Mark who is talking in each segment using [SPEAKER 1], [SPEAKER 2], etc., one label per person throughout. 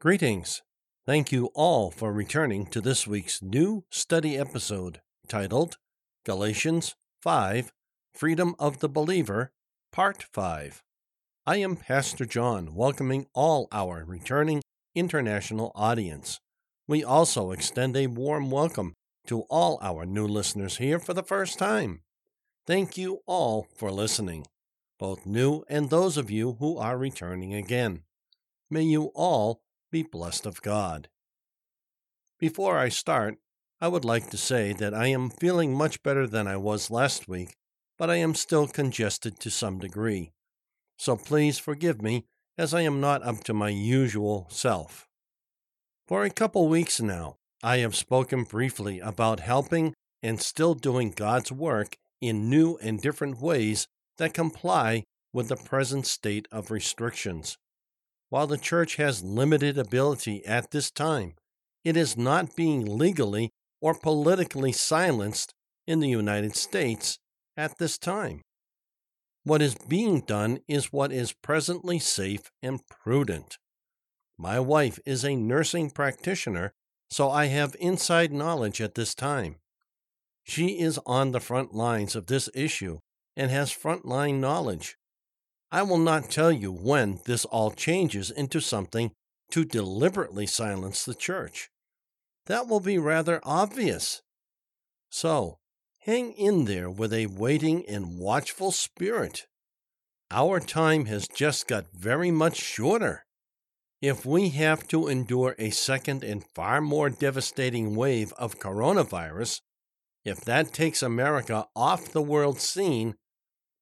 [SPEAKER 1] Greetings. Thank you all for returning to this week's new study episode titled Galatians 5 Freedom of the Believer, Part 5. I am Pastor John, welcoming all our returning international audience. We also extend a warm welcome to all our new listeners here for the first time. Thank you all for listening, both new and those of you who are returning again. May you all be blessed of God. Before I start, I would like to say that I am feeling much better than I was last week, but I am still congested to some degree. So please forgive me as I am not up to my usual self. For a couple weeks now, I have spoken briefly about helping and still doing God's work in new and different ways that comply with the present state of restrictions. While the church has limited ability at this time, it is not being legally or politically silenced in the United States at this time. What is being done is what is presently safe and prudent. My wife is a nursing practitioner, so I have inside knowledge at this time. She is on the front lines of this issue and has frontline knowledge. I will not tell you when this all changes into something to deliberately silence the church. That will be rather obvious. So, hang in there with a waiting and watchful spirit. Our time has just got very much shorter. If we have to endure a second and far more devastating wave of coronavirus, if that takes America off the world scene,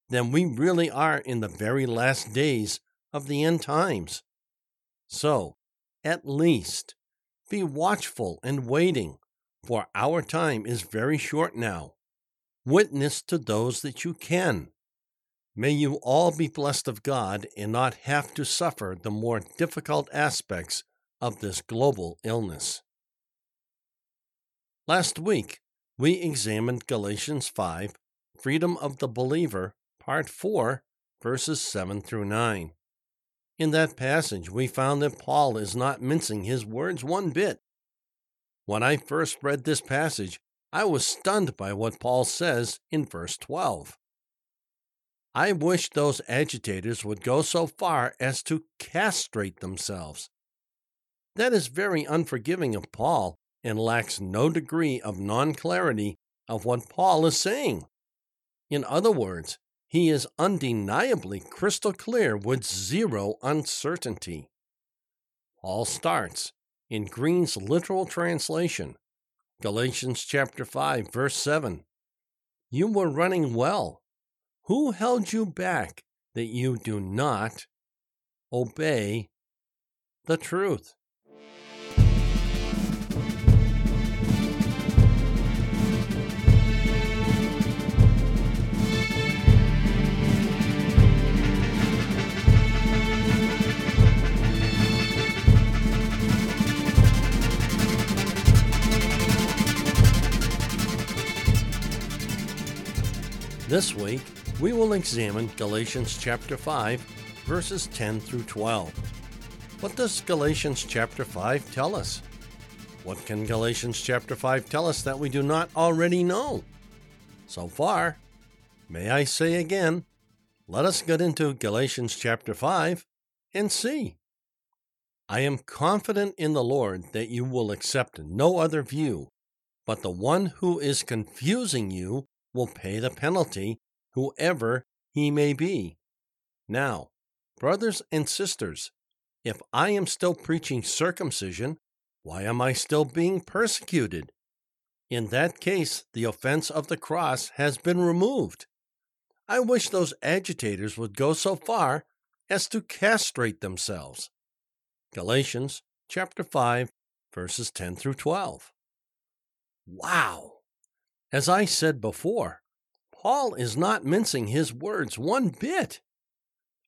[SPEAKER 1] then we really are in the very last days of the end times. So, at least, be watchful and waiting, for our time is very short now. Witness to those that you can. May you all be blessed of God and not have to suffer the more difficult aspects of this global illness. Last week, we examined Galatians 5, Freedom of the Believer, Part 4, verses 7 through 9. In that passage, we found that Paul is not mincing his words one bit. When I first read this passage, I was stunned by what Paul says in verse 12. I wish those agitators would go so far as to castrate themselves. That is very unforgiving of Paul and lacks no degree of non clarity of what Paul is saying. In other words, he is undeniably crystal clear with zero uncertainty. All starts in Green's literal translation, Galatians chapter 5 verse 7. You were running well. Who held you back that you do not obey the truth? This week, we will examine Galatians chapter 5, verses 10 through 12. What does Galatians chapter 5 tell us? What can Galatians chapter 5 tell us that we do not already know? So far, may I say again, let us get into Galatians chapter 5 and see. I am confident in the Lord that you will accept no other view, but the one who is confusing you will pay the penalty, whoever he may be. Now, brothers and sisters, if I am still preaching circumcision, why am I still being persecuted? In that case, the offense of the cross has been removed. I wish those agitators would go so far as to castrate themselves. Galatians chapter 5 verses 10 through 12. Wow. As I said before, Paul is not mincing his words one bit.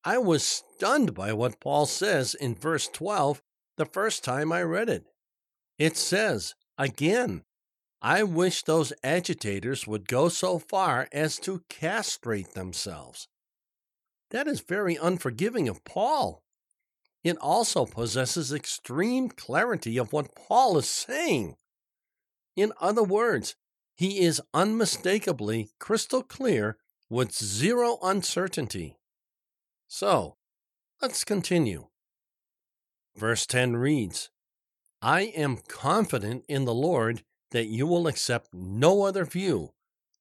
[SPEAKER 1] I was stunned by what Paul says in verse 12 the first time I read it. It says, again, I wish those agitators would go so far as to castrate themselves. That is very unforgiving of Paul. it also possesses extreme clarity of what Paul is saying. In other words, he is unmistakably crystal clear with zero uncertainty. So, let's continue. Verse 10 reads I am confident in the Lord that you will accept no other view,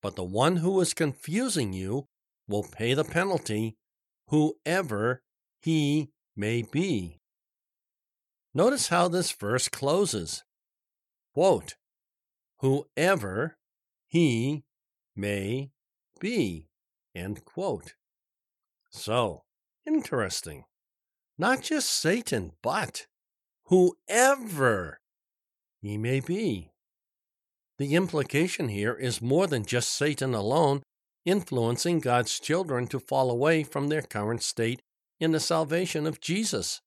[SPEAKER 1] but the one who is confusing you will pay the penalty, whoever he may be. Notice how this verse closes. Quote, whoever he may be. End quote. So, interesting. Not just Satan, but whoever he may be. The implication here is more than just Satan alone influencing God's children to fall away from their current state in the salvation of Jesus.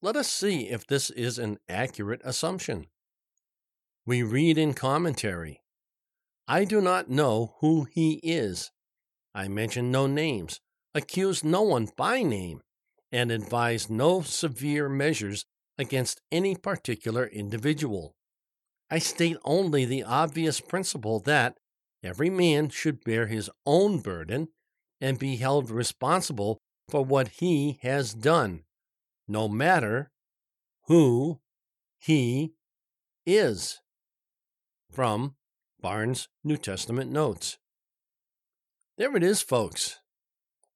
[SPEAKER 1] Let us see if this is an accurate assumption. We read in commentary I do not know who he is. I mention no names, accuse no one by name, and advise no severe measures against any particular individual. I state only the obvious principle that every man should bear his own burden and be held responsible for what he has done, no matter who he is. From Barnes' New Testament Notes. There it is, folks.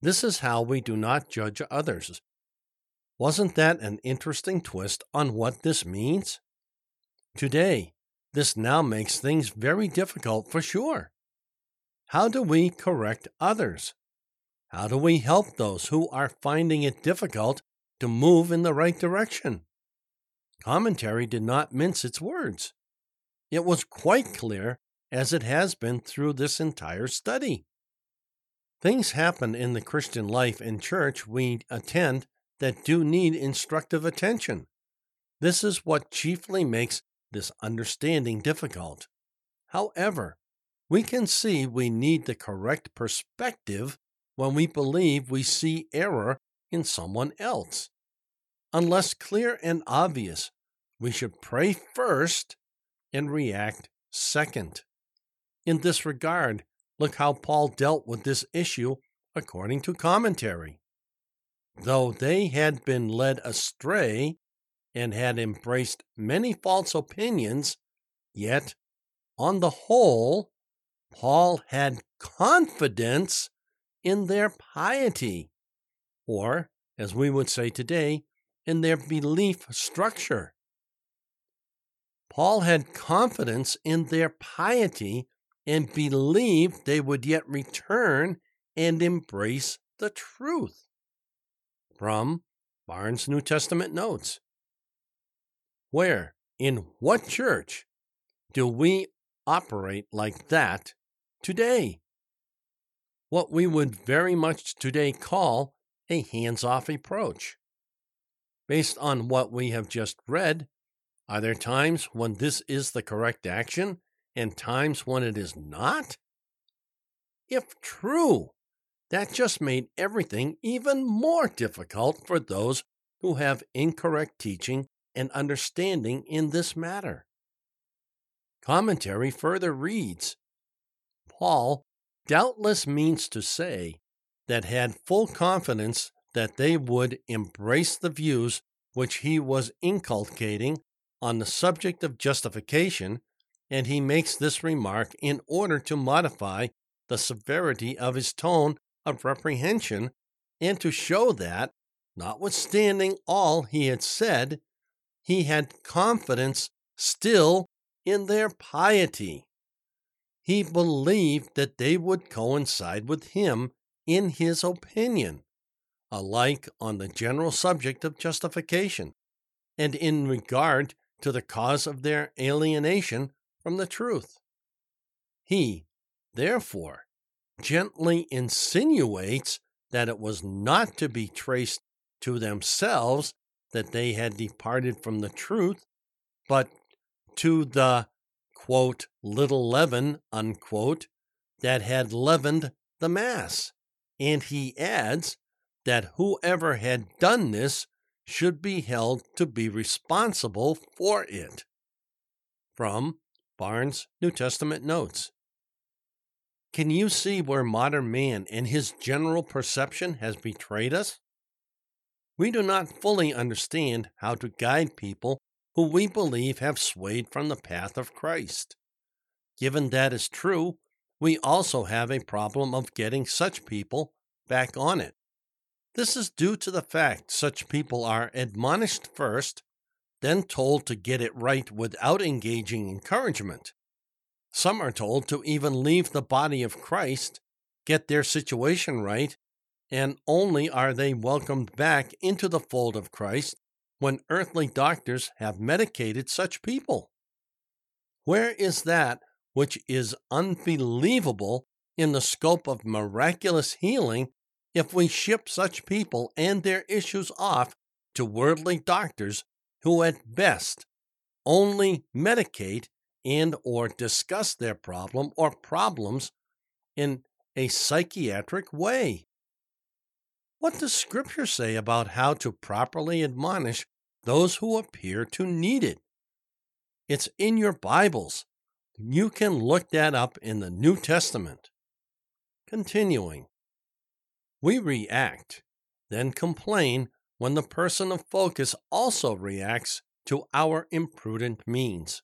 [SPEAKER 1] This is how we do not judge others. Wasn't that an interesting twist on what this means? Today, this now makes things very difficult for sure. How do we correct others? How do we help those who are finding it difficult to move in the right direction? Commentary did not mince its words. It was quite clear, as it has been through this entire study. Things happen in the Christian life and church we attend that do need instructive attention. This is what chiefly makes this understanding difficult. However, we can see we need the correct perspective when we believe we see error in someone else. Unless clear and obvious, we should pray first and react second. In this regard, look how Paul dealt with this issue according to commentary. Though they had been led astray and had embraced many false opinions, yet, on the whole, Paul had confidence in their piety, or, as we would say today, in their belief structure. Paul had confidence in their piety and believed they would yet return and embrace the truth. From Barnes' New Testament Notes. Where, in what church, do we operate like that today? What we would very much today call a hands off approach. Based on what we have just read, are there times when this is the correct action and times when it is not? If true, that just made everything even more difficult for those who have incorrect teaching and understanding in this matter. Commentary further reads Paul doubtless means to say that had full confidence that they would embrace the views which he was inculcating on the subject of justification, and he makes this remark in order to modify the severity of his tone of reprehension and to show that, notwithstanding all he had said, he had confidence still in their piety. He believed that they would coincide with him in his opinion, alike on the general subject of justification, and in regard to the cause of their alienation from the truth. He, therefore, gently insinuates that it was not to be traced to themselves that they had departed from the truth, but to the quote, little leaven, unquote, that had leavened the mass. And he adds that whoever had done this should be held to be responsible for it. From Barnes' New Testament Notes. Can you see where modern man and his general perception has betrayed us? We do not fully understand how to guide people who we believe have swayed from the path of Christ. Given that is true, we also have a problem of getting such people back on it. This is due to the fact such people are admonished first, then told to get it right without engaging encouragement. Some are told to even leave the body of Christ, get their situation right, and only are they welcomed back into the fold of Christ when earthly doctors have medicated such people. Where is that which is unbelievable in the scope of miraculous healing if we ship such people and their issues off to worldly doctors who at best only medicate and or discuss their problem or problems in a psychiatric way. What does scripture say about how to properly admonish those who appear to need it? It's in your Bibles. You can look that up in the New Testament. Continuing, we react, then complain when the person of focus also reacts to our imprudent means.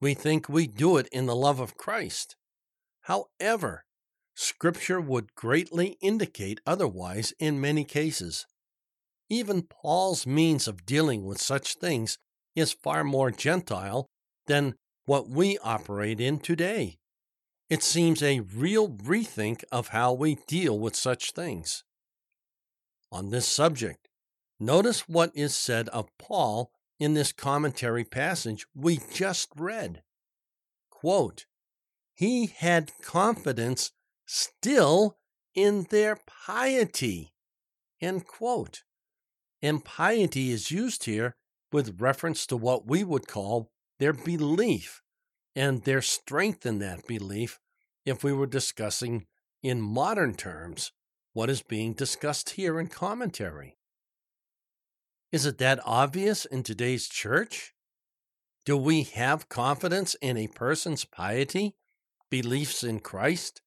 [SPEAKER 1] We think we do it in the love of Christ. However, Scripture would greatly indicate otherwise in many cases. Even Paul's means of dealing with such things is far more Gentile than what we operate in today. It seems a real rethink of how we deal with such things. On this subject, notice what is said of Paul in this commentary passage we just read. Quote, he had confidence still in their piety. End quote. And piety is used here with reference to what we would call their belief and their strength in that belief if we were discussing in modern terms what is being discussed here in commentary. Is it that obvious in today's church? Do we have confidence in a person's piety, beliefs in Christ,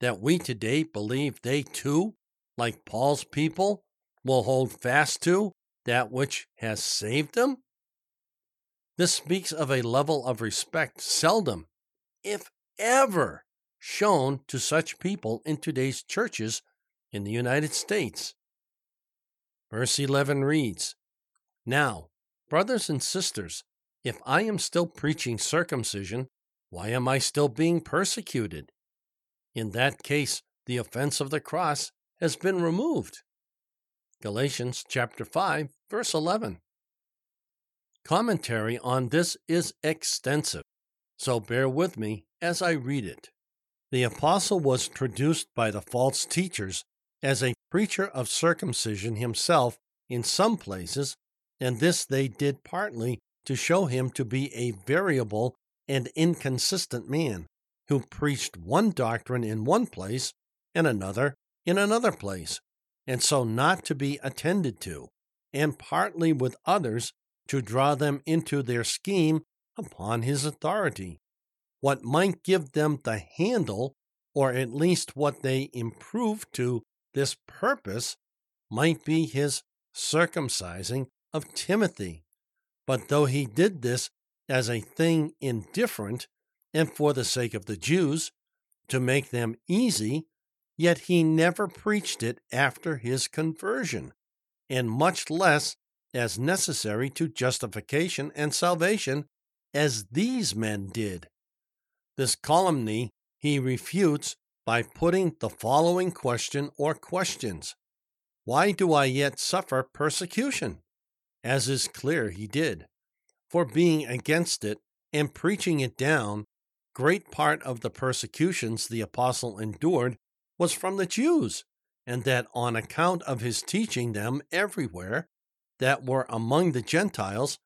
[SPEAKER 1] that we today believe they too, like Paul's people, will hold fast to that which has saved them? This speaks of a level of respect seldom, if ever, shown to such people in today's churches in the United States. Verse 11 reads Now, brothers and sisters, if I am still preaching circumcision, why am I still being persecuted? In that case, the offense of the cross has been removed. Galatians chapter 5, verse 11. Commentary on this is extensive, so bear with me as I read it. The apostle was traduced by the false teachers as a preacher of circumcision himself in some places, and this they did partly to show him to be a variable and inconsistent man who preached one doctrine in one place and another in another place, and so not to be attended to, and partly with others to draw them into their scheme upon his authority. What might give them the handle, or at least what they improved to this purpose, might be his circumcising of Timothy. But though he did this as a thing indifferent and for the sake of the Jews, to make them easy, yet he never preached it after his conversion, and much less as necessary to justification and salvation as these men did. This calumny he refutes by putting the following question or questions Why do I yet suffer persecution? As is clear he did. For being against it and preaching it down, great part of the persecutions the apostle endured was from the Jews, and that on account of his teaching them everywhere, that were among the Gentiles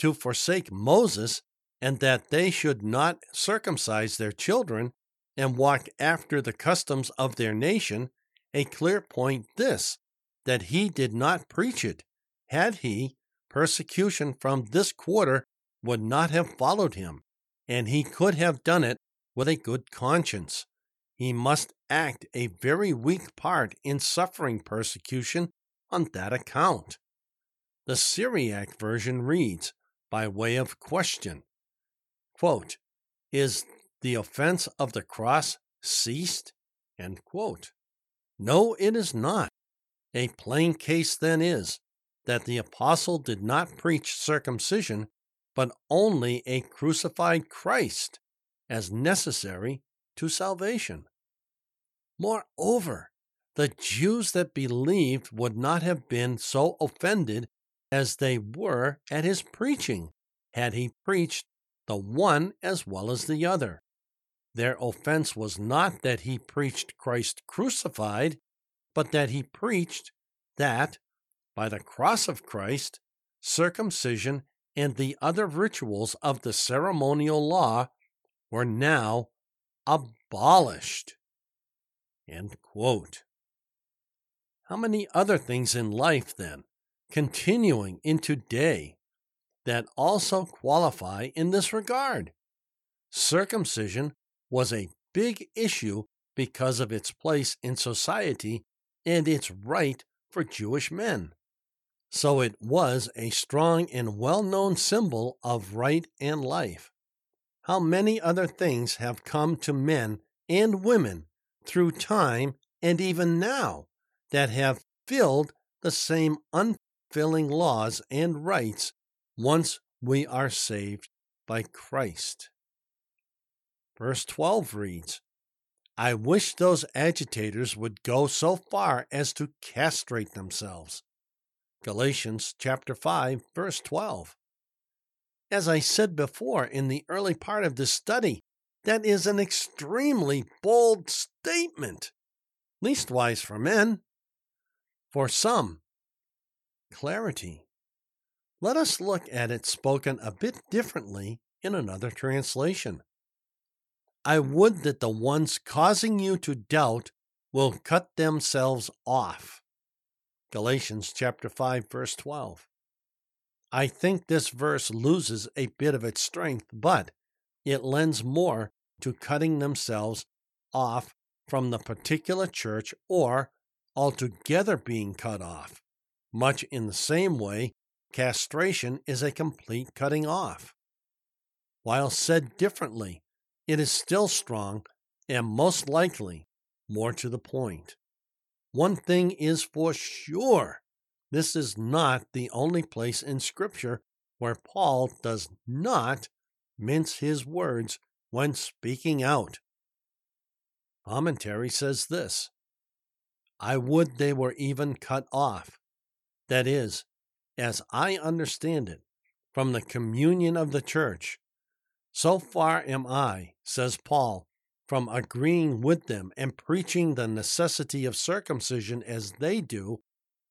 [SPEAKER 1] to forsake Moses, and that they should not circumcise their children and walk after the customs of their nation, a clear point this, that he did not preach it, Had he, persecution from this quarter would not have followed him, and he could have done it with a good conscience. He must act a very weak part in suffering persecution on that account. The Syriac version reads, by way of question, quote, Is the offense of the cross ceased? No, it is not. A plain case then is that the apostle did not preach circumcision, but only a crucified Christ as necessary to salvation. Moreover, the Jews that believed would not have been so offended as they were at his preaching had he preached the one as well as the other. Their offense was not that he preached Christ crucified, but that he preached that, by the cross of Christ, circumcision and the other rituals of the ceremonial law were now abolished. How many other things in life, then, continuing into day, that also qualify in this regard? Circumcision was a big issue because of its place in society and its rite for Jewish men. So it was a strong and well known symbol of rite and life. How many other things have come to men and women through time and even now that have filled the same unfilling laws and rights once we are saved by Christ. Verse 12 reads, I wish those agitators would go so far as to castrate themselves. Galatians chapter 5 verse 12. As I said before in the early part of this study, that is an extremely bold statement, leastwise for men. For some, clarity. Let us look at it spoken a bit differently in another translation. I would that the ones causing you to doubt will cut themselves off. Galatians chapter 5 verse 12. I think this verse loses a bit of its strength, but it lends more to cutting themselves off from the particular church or altogether being cut off. Much in the same way, castration is a complete cutting off. While said differently, it is still strong and most likely more to the point. One thing is for sure this is not the only place in Scripture where Paul does not mince his words when speaking out. Commentary says this I would they were even cut off. That is, as I understand it, from the communion of the church. So far am I, says Paul, from agreeing with them and preaching the necessity of circumcision as they do,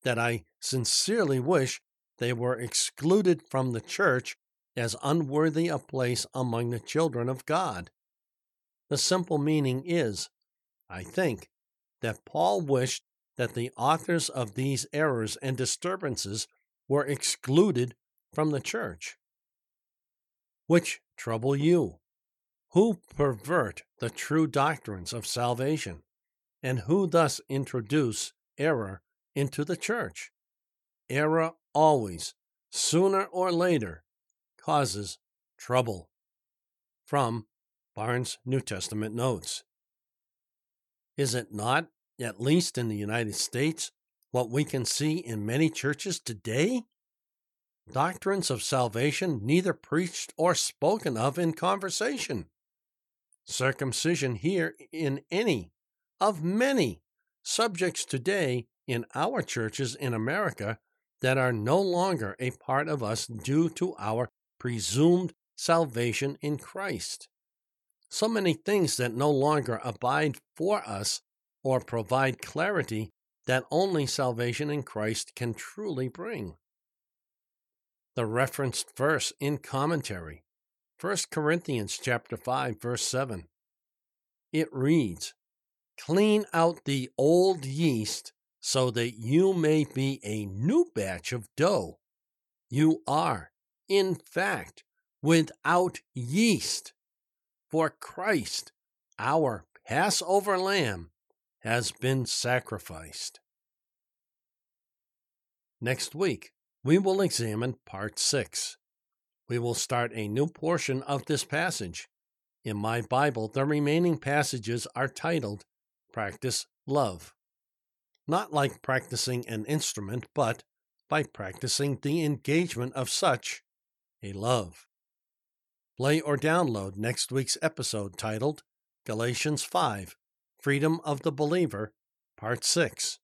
[SPEAKER 1] that I sincerely wish they were excluded from the church as unworthy a place among the children of God. The simple meaning is, I think, that Paul wished that the authors of these errors and disturbances were excluded from the church. Which trouble you? Who pervert the true doctrines of salvation, and who thus introduce error into the church? Error always, sooner or later, causes trouble. From Barnes' New Testament Notes. Is it not, at least in the United States, what we can see in many churches today? Doctrines of salvation neither preached or spoken of in conversation. Circumcision here in any of many subjects today in our churches in America that are no longer a part of us due to our presumed salvation in Christ. So many things that no longer abide for us or provide clarity that only salvation in Christ can truly bring. The referenced verse in commentary, 1 Corinthians chapter 5 verse 7. It reads, "Clean out the old yeast so that you may be a new batch of dough. You are, in fact, without yeast. For Christ, our Passover lamb, has been sacrificed. Next week, we will examine part 6. We will start a new portion of this passage. In my Bible, the remaining passages are titled Practice Love. Not like practicing an instrument, but by practicing the engagement of such a love. Play or download next week's episode titled Galatians 5 Freedom of the Believer, Part 6.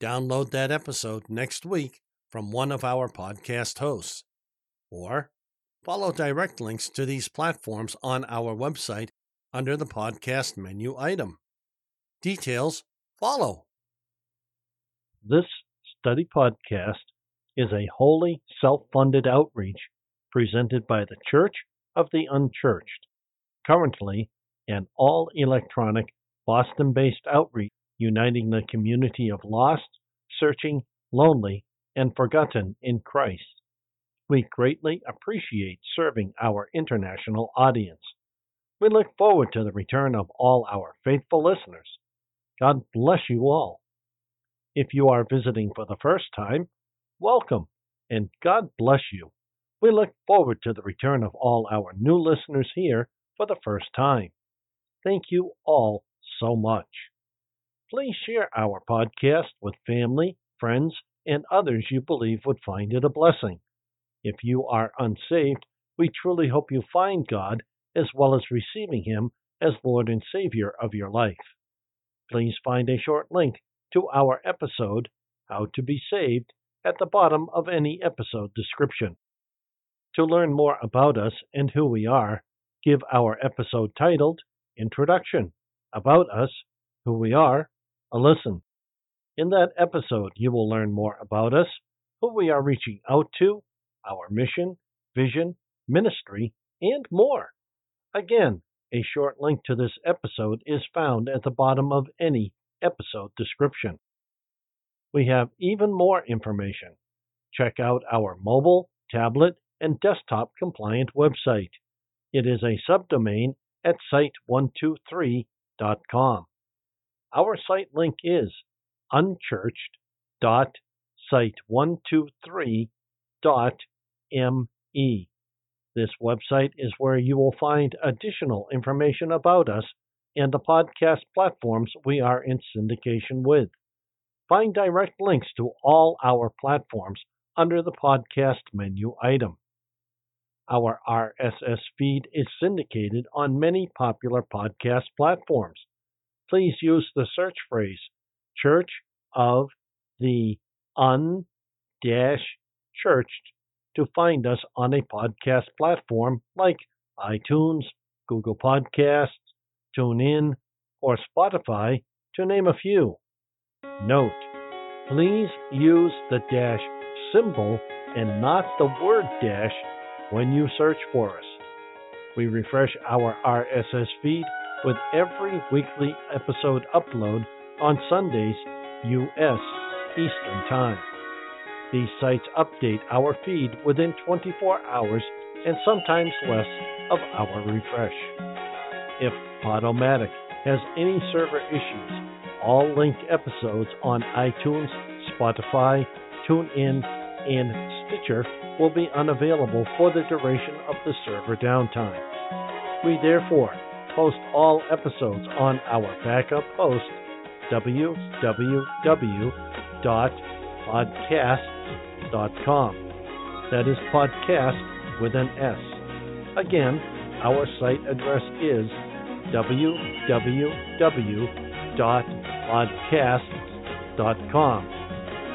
[SPEAKER 1] Download that episode next week from one of our podcast hosts. Or follow direct links to these platforms on our website under the podcast menu item. Details follow. This study podcast is a wholly self funded outreach presented by the Church of the Unchurched, currently an all electronic Boston based outreach uniting the community of lost, searching, lonely, and forgotten in Christ. We greatly appreciate serving our international audience. We look forward to the return of all our faithful listeners. God bless you all. If you are visiting for the first time, welcome and God bless you. We look forward to the return of all our new listeners here for the first time. Thank you all so much. Please share our podcast with family, friends, and others you believe would find it a blessing. If you are unsaved, we truly hope you find God as well as receiving Him as Lord and Savior of your life. Please find a short link to our episode, How to Be Saved, at the bottom of any episode description. To learn more about us and who we are, give our episode titled Introduction About Us, Who We Are, a listen. In that episode, you will learn more about us, who we are reaching out to, our mission, vision, ministry, and more. Again, a short link to this episode is found at the bottom of any episode description. We have even more information. Check out our mobile, tablet, and desktop compliant website. It is a subdomain at site123.com. Our site link is unchurched.site123.me. This website is where you will find additional information about us and the podcast platforms we are in syndication with. Find direct links to all our platforms under the podcast menu item. Our RSS feed is syndicated on many popular podcast platforms. Please use the search phrase Church of the Un Churched to find us on a podcast platform like iTunes, Google Podcasts, TuneIn, or Spotify, to name a few. Note, please use the dash symbol and not the word dash when you search for us. We refresh our RSS feed with every weekly episode upload on Sundays, U.S. Eastern Time. These sites update our feed within 24 hours and sometimes less of our refresh. If Podomatic has any server issues, all linked episodes on iTunes, Spotify, TuneIn, and Stitcher will be unavailable for the duration of the server downtime. We therefore post all episodes on our backup host, www.podcast.com. That is podcast with an S. Again, our site address is www.podcast.com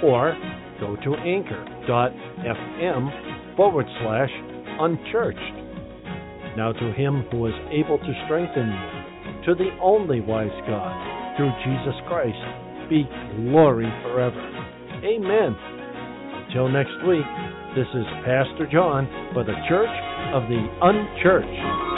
[SPEAKER 1] or go to anchor.fm forward slash unchurched. Now to him who is able to strengthen you, to the only wise God, through Jesus Christ, be glory forever. Amen. Until next week, this is Pastor John for the Church of the Unchurched.